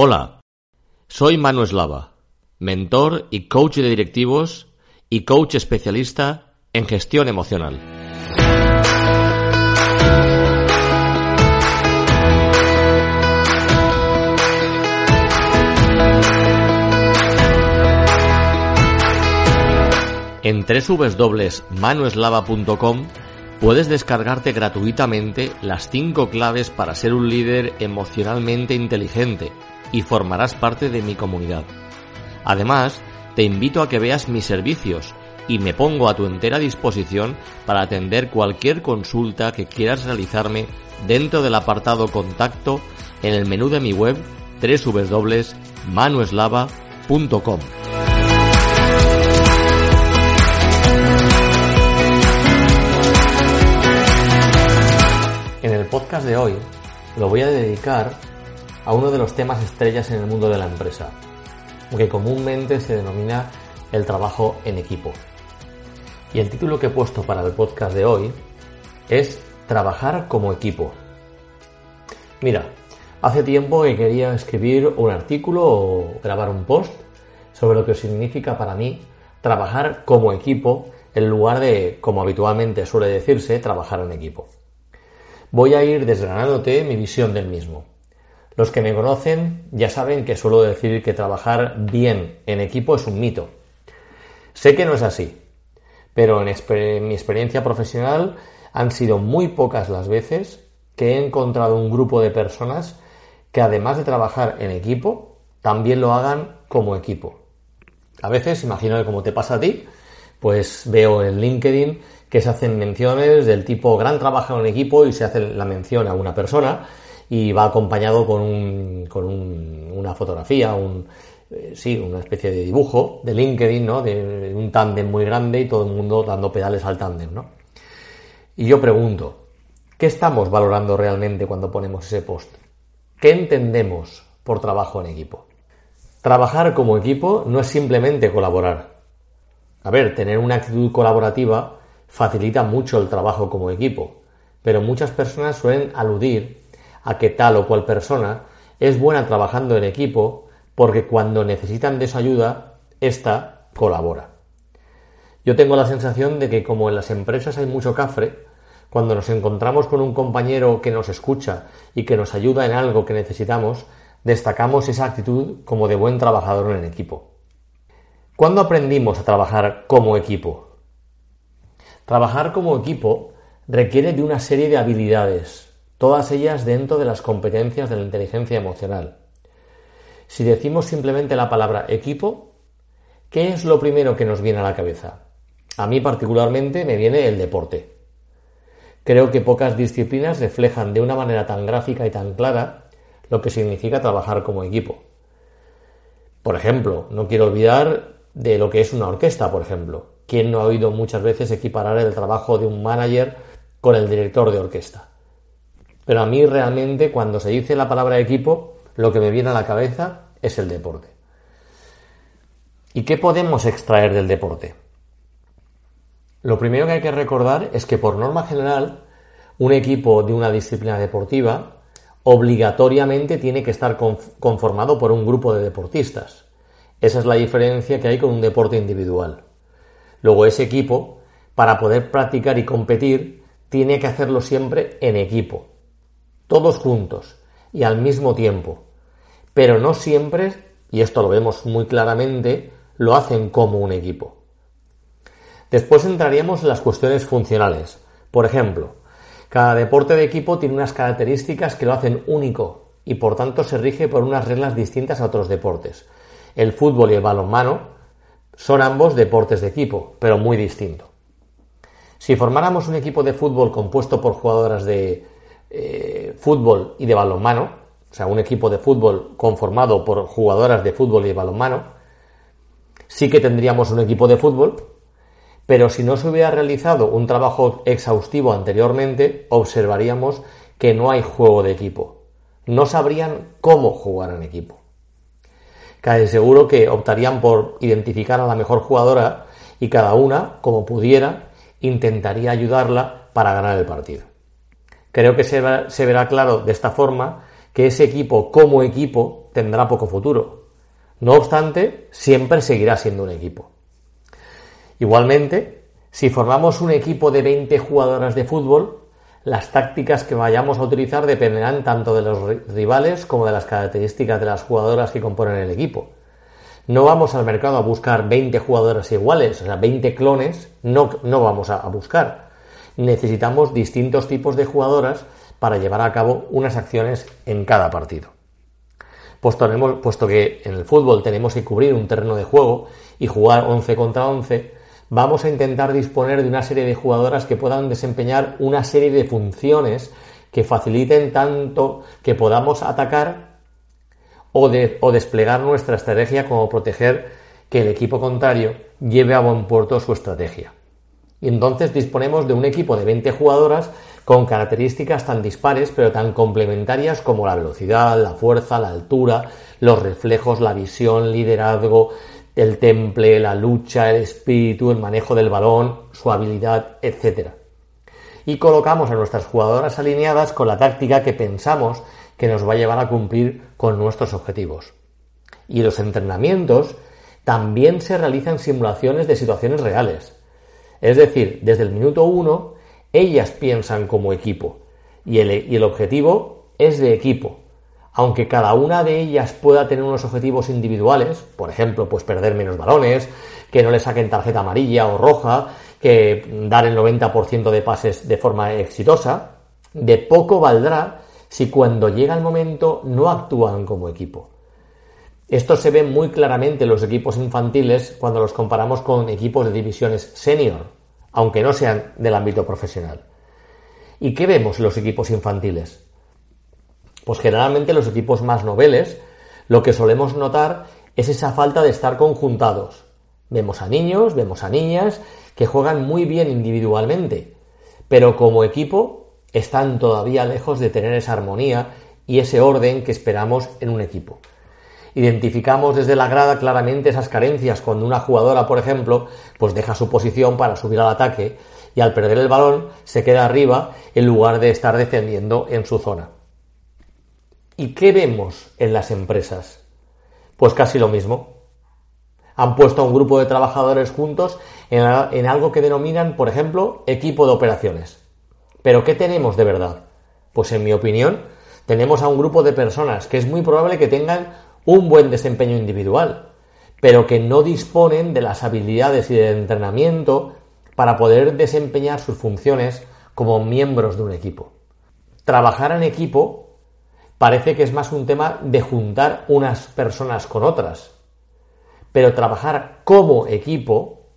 Hola, soy Manu Eslava, mentor y coach de directivos y coach especialista en gestión emocional. En www.manueslava.com puedes descargarte gratuitamente las 5 claves para ser un líder emocionalmente inteligente y formarás parte de mi comunidad. Además, te invito a que veas mis servicios y me pongo a tu entera disposición para atender cualquier consulta que quieras realizarme dentro del apartado contacto en el menú de mi web www.manueslava.com. En el podcast de hoy lo voy a dedicar a uno de los temas estrellas en el mundo de la empresa, que comúnmente se denomina el trabajo en equipo. Y el título que he puesto para el podcast de hoy es Trabajar como equipo. Mira, hace tiempo que quería escribir un artículo o grabar un post sobre lo que significa para mí trabajar como equipo en lugar de, como habitualmente suele decirse, trabajar en equipo. Voy a ir desgranándote mi visión del mismo. Los que me conocen ya saben que suelo decir que trabajar bien en equipo es un mito. Sé que no es así, pero en, mi experiencia profesional han sido muy pocas las veces que he encontrado un grupo de personas que además de trabajar en equipo, también lo hagan como equipo. A veces, imagino que como te pasa a ti, pues veo en LinkedIn que se hacen menciones del tipo gran trabajo en equipo y se hace la mención a una persona y va acompañado con, un, con una fotografía, un, eh, sí, una especie de dibujo de LinkedIn, ¿no? De, un tándem muy grande y todo el mundo dando pedales al tándem, ¿no? Y yo pregunto, ¿qué estamos valorando realmente cuando ponemos ese post? ¿Qué entendemos por trabajo en equipo? Trabajar como equipo no es simplemente colaborar. A ver, tener una actitud colaborativa facilita mucho el trabajo como equipo, pero muchas personas suelen aludir a que tal o cual persona es buena trabajando en equipo porque cuando necesitan de su ayuda, ésta colabora. Yo tengo la sensación de que como en las empresas hay mucho cafre, cuando nos encontramos con un compañero que nos escucha y que nos ayuda en algo que necesitamos, destacamos esa actitud como de buen trabajador en equipo. ¿Cuándo aprendimos a trabajar como equipo? Trabajar como equipo requiere de una serie de habilidades, todas ellas dentro de las competencias de la inteligencia emocional. Si decimos simplemente la palabra equipo, ¿qué es lo primero que nos viene a la cabeza? A mí particularmente me viene el deporte. Creo que pocas disciplinas reflejan de una manera tan gráfica y tan clara lo que significa trabajar como equipo. Por ejemplo, no quiero olvidar de lo que es una orquesta, por ejemplo. ¿Quién no ha oído muchas veces equiparar el trabajo de un manager con el director de orquesta? Pero a mí realmente cuando se dice la palabra equipo, lo que me viene a la cabeza es el deporte. ¿Y qué podemos extraer del deporte? Lo primero que hay que recordar es que por norma general, un equipo de una disciplina deportiva obligatoriamente tiene que estar conformado por un grupo de deportistas. Esa es la diferencia que hay con un deporte individual. Luego ese equipo, para poder practicar y competir, tiene que hacerlo siempre en equipo todos juntos y al mismo tiempo. Pero no siempre, y esto lo vemos muy claramente, lo hacen como un equipo. Después entraríamos en las cuestiones funcionales. Por ejemplo, cada deporte de equipo tiene unas características que lo hacen único y por tanto se rige por unas reglas distintas a otros deportes. El fútbol y el balonmano son ambos deportes de equipo, pero muy distintos. Si formáramos un equipo de fútbol compuesto por jugadoras de eh, fútbol y de balonmano, o sea, un equipo de fútbol conformado por jugadoras de fútbol y de balonmano, sí que tendríamos un equipo de fútbol, pero si no se hubiera realizado un trabajo exhaustivo anteriormente, observaríamos que no hay juego de equipo. No sabrían cómo jugar en equipo. Casi seguro que optarían por identificar a la mejor jugadora y cada una, como pudiera, intentaría ayudarla para ganar el partido. Creo que se, verá claro de esta forma que ese equipo como equipo tendrá poco futuro. No obstante, siempre seguirá siendo un equipo. Igualmente, si formamos un equipo de 20 jugadoras de fútbol, las tácticas que vayamos a utilizar dependerán tanto de los rivales como de las características de las jugadoras que componen el equipo. No vamos al mercado a buscar 20 jugadoras iguales, o sea, 20 clones, no, no vamos a, buscar. Necesitamos distintos tipos de jugadoras para llevar a cabo unas acciones en cada partido. Puesto, que en el fútbol tenemos que cubrir un terreno de juego y jugar 11 contra 11, vamos a intentar disponer de una serie de jugadoras que puedan desempeñar una serie de funciones que faciliten tanto que podamos atacar o, o desplegar nuestra estrategia como proteger que el equipo contrario lleve a buen puerto su estrategia. Y entonces disponemos de un equipo de 20 jugadoras con características tan dispares pero tan complementarias como la velocidad, la fuerza, la altura, los reflejos, la visión, liderazgo, el temple, la lucha, el espíritu, el manejo del balón, su habilidad, etc. Y colocamos a nuestras jugadoras alineadas con la táctica que pensamos que nos va a llevar a cumplir con nuestros objetivos. Y los entrenamientos también se realizan simulaciones de situaciones reales. Es decir, desde el minuto uno, ellas piensan como equipo y el, y el objetivo es de equipo, aunque cada una de ellas pueda tener unos objetivos individuales, por ejemplo, pues perder menos balones, que no le saquen tarjeta amarilla o roja, que dar el 90% de pases de forma exitosa, de poco valdrá si cuando llega el momento no actúan como equipo. Esto se ve muy claramente en los equipos infantiles cuando los comparamos con equipos de divisiones senior, aunque no sean del ámbito profesional. ¿Y qué vemos en los equipos infantiles? Pues generalmente los equipos más noveles lo que solemos notar es esa falta de estar conjuntados. Vemos a niños, vemos a niñas que juegan muy bien individualmente, pero como equipo están todavía lejos de tener esa armonía y ese orden que esperamos en un equipo. Identificamos desde la grada claramente esas carencias cuando una jugadora, por ejemplo, pues deja su posición para subir al ataque y al perder el balón se queda arriba en lugar de estar defendiendo en su zona. ¿Y qué vemos en las empresas? Pues casi lo mismo. Han puesto a un grupo de trabajadores juntos en, algo que denominan, por ejemplo, equipo de operaciones. Pero ¿qué tenemos de verdad? Pues en mi opinión, tenemos a un grupo de personas que es muy probable que tengan un buen desempeño individual, pero que no disponen de las habilidades y del entrenamiento para poder desempeñar sus funciones como miembros de un equipo. Trabajar en equipo parece que es más un tema de juntar unas personas con otras. Pero trabajar como equipo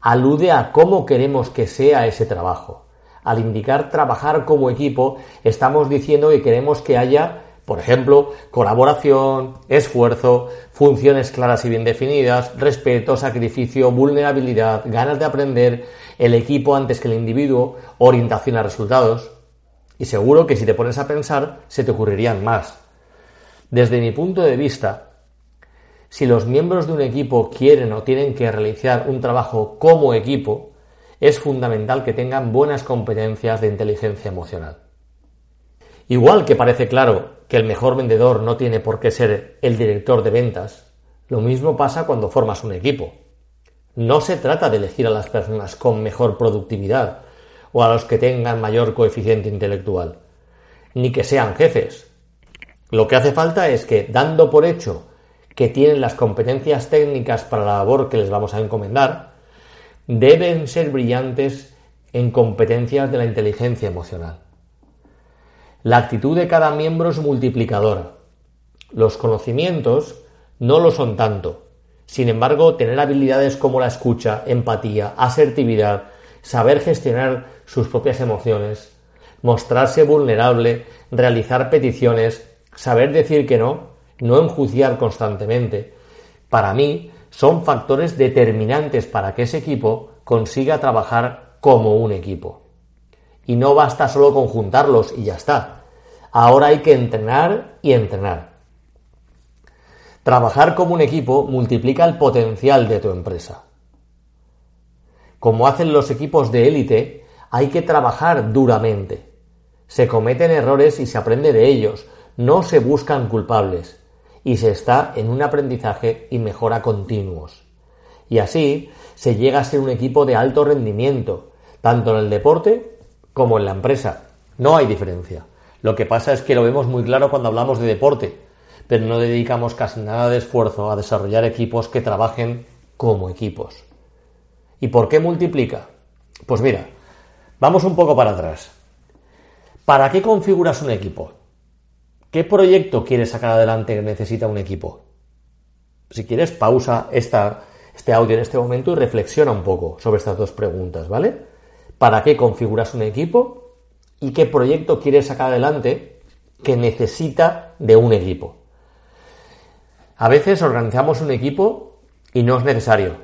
alude a cómo queremos que sea ese trabajo. Al indicar trabajar como equipo, estamos diciendo que queremos que haya, por ejemplo, colaboración, esfuerzo, funciones claras y bien definidas, respeto, sacrificio, vulnerabilidad, ganas de aprender, el equipo antes que el individuo, orientación a resultados. Y seguro que si te pones a pensar, se te ocurrirían más. Desde mi punto de vista, si los miembros de un equipo quieren o tienen que realizar un trabajo como equipo, es fundamental que tengan buenas competencias de inteligencia emocional. Igual que parece claro que el mejor vendedor no tiene por qué ser el director de ventas, lo mismo pasa cuando formas un equipo. No se trata de elegir a las personas con mejor productividad, o a los que tengan mayor coeficiente intelectual, ni que sean jefes. Lo que hace falta es que, dando por hecho que tienen las competencias técnicas para la labor que les vamos a encomendar, deben ser brillantes en competencias de la inteligencia emocional. La actitud de cada miembro es multiplicadora. Los conocimientos no lo son tanto. Sin embargo, tener habilidades como la escucha, empatía, asertividad, saber gestionar sus propias emociones, mostrarse vulnerable, realizar peticiones, saber decir que no, no enjuiciar constantemente, para mí son factores determinantes para que ese equipo consiga trabajar como un equipo. Y no basta solo conjuntarlos y ya está. Ahora hay que entrenar y entrenar. Trabajar como un equipo multiplica el potencial de tu empresa. Como hacen los equipos de élite, hay que trabajar duramente. Se cometen errores y se aprende de ellos, no se buscan culpables. y se está en un aprendizaje y mejora continuos. Y así se llega a ser un equipo de alto rendimiento, tanto en el deporte como en la empresa. No hay diferencia. Lo que pasa es que lo vemos muy claro cuando hablamos de deporte, pero no dedicamos casi nada de esfuerzo a desarrollar equipos que trabajen como equipos. ¿Y por qué multiplica? Pues mira, vamos un poco para atrás. ¿Para qué configuras un equipo? ¿Qué proyecto quieres sacar adelante que necesita un equipo? Si quieres, pausa este audio en este momento y reflexiona un poco sobre estas dos preguntas, ¿vale? ¿Para qué configuras un equipo? ¿Y qué proyecto quieres sacar adelante que necesita de un equipo? A veces organizamos un equipo y no es necesario.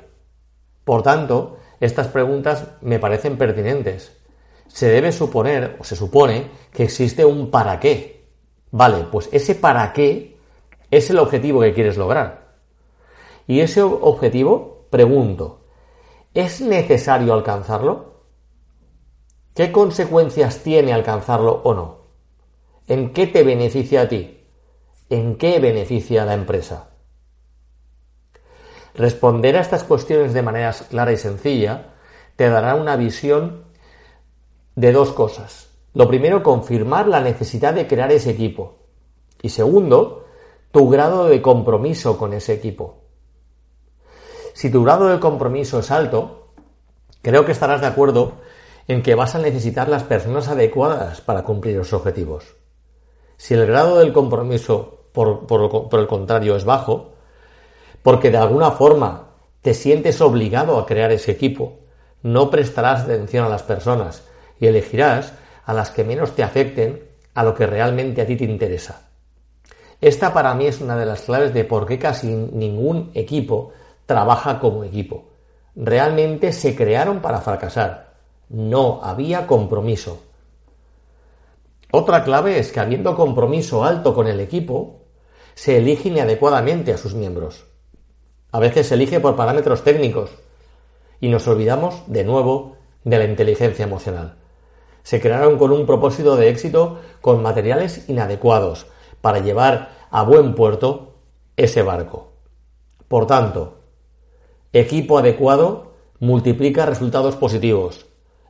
Por tanto, estas preguntas me parecen pertinentes. Se debe suponer, o se supone, que existe un para qué. Vale, pues ese para qué es el objetivo que quieres lograr. Y ese objetivo, pregunto, ¿es necesario alcanzarlo? ¿Qué consecuencias tiene alcanzarlo o no? ¿En qué te beneficia a ti? ¿En qué beneficia a la empresa? Responder a estas cuestiones de manera clara y sencilla te dará una visión de dos cosas. Lo primero, confirmar la necesidad de crear ese equipo. Y segundo, tu grado de compromiso con ese equipo. Si tu grado de compromiso es alto, creo que estarás de acuerdo en que vas a necesitar las personas adecuadas para cumplir los objetivos. Si el grado del compromiso por, el contrario, es bajo, porque de alguna forma te sientes obligado a crear ese equipo, no prestarás atención a las personas y elegirás a las que menos te afecten a lo que realmente a ti te interesa. Esta para mí es una de las claves de por qué casi ningún equipo trabaja como equipo. Realmente se crearon para fracasar. No había compromiso. Otra clave es que habiendo compromiso alto con el equipo, se elige inadecuadamente a sus miembros. A veces se elige por parámetros técnicos y nos olvidamos de nuevo de la inteligencia emocional. Se crearon con un propósito de éxito con materiales inadecuados para llevar a buen puerto ese barco. Por tanto, equipo adecuado multiplica resultados positivos.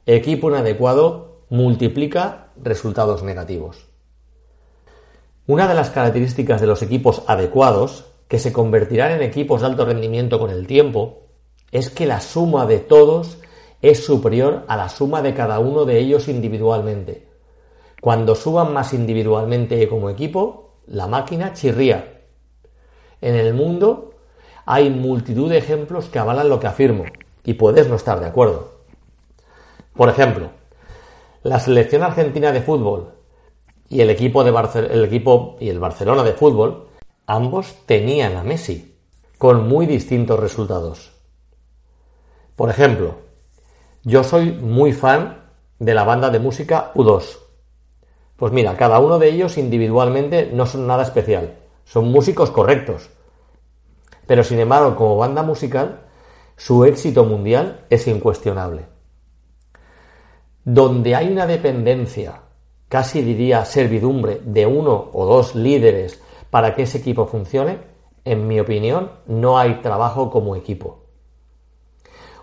Equipo inadecuado multiplica resultados negativos. Una de las características de los equipos adecuados, que se convertirán en equipos de alto rendimiento con el tiempo, es que la suma de todos es superior a la suma de cada uno de ellos individualmente. Cuando suban más individualmente como equipo, la máquina chirría. En el mundo hay multitud de ejemplos que avalan lo que afirmo, y puedes no estar de acuerdo. Por ejemplo, la selección argentina de fútbol y el equipo, de el equipo y el Barcelona de fútbol, ambos tenían a Messi, con muy distintos resultados. Por ejemplo, yo soy muy fan de la banda de música U2. Pues mira, cada uno de ellos individualmente no son nada especial, son músicos correctos. Pero sin embargo, como banda musical, su éxito mundial es incuestionable. Donde hay una dependencia casi diría servidumbre de uno o dos líderes para que ese equipo funcione, en mi opinión, no hay trabajo como equipo.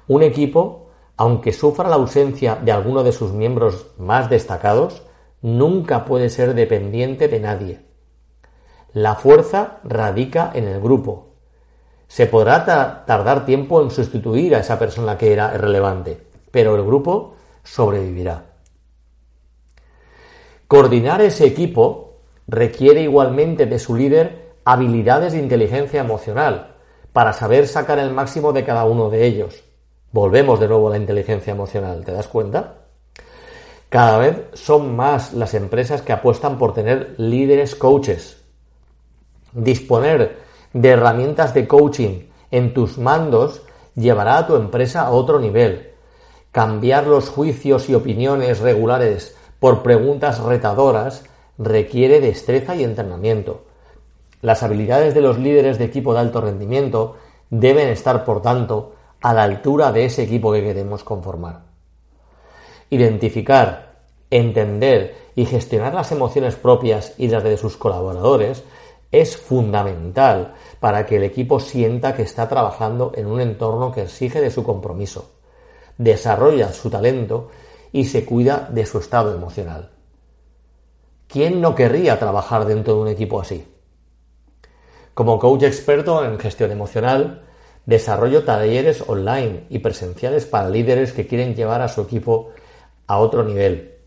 Un equipo, aunque sufra la ausencia de alguno de sus miembros más destacados, nunca puede ser dependiente de nadie. La fuerza radica en el grupo. Se podrá tardar tiempo en sustituir a esa persona que era irrelevante, pero el grupo sobrevivirá. Coordinar ese equipo requiere igualmente de su líder habilidades de inteligencia emocional para saber sacar el máximo de cada uno de ellos. Volvemos de nuevo a la inteligencia emocional, ¿te das cuenta? Cada vez son más las empresas que apuestan por tener líderes coaches. Disponer de herramientas de coaching en tus mandos llevará a tu empresa a otro nivel. Cambiar los juicios y opiniones regulares por preguntas retadoras requiere destreza y entrenamiento. Las habilidades de los líderes de equipo de alto rendimiento deben estar, por tanto, a la altura de ese equipo que queremos conformar. Identificar, entender y gestionar las emociones propias y las de sus colaboradores es fundamental para que el equipo sienta que está trabajando en un entorno que exige de su compromiso, desarrolla su talento y se cuida de su estado emocional. ¿Quién no querría trabajar dentro de un equipo así? Como coach experto en gestión emocional, desarrollo talleres online y presenciales para líderes que quieren llevar a su equipo a otro nivel.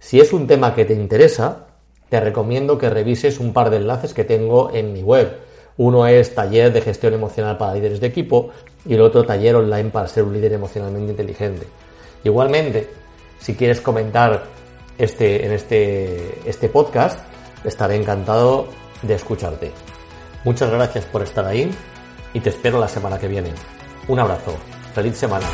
Si es un tema que te interesa, te recomiendo que revises un par de enlaces que tengo en mi web. Uno es taller de gestión emocional para líderes de equipo y el otro taller online para ser un líder emocionalmente inteligente. Igualmente, si quieres comentar este, en este, este podcast, estaré encantado de escucharte. Muchas gracias por estar ahí y te espero la semana que viene. Un abrazo. Feliz semana.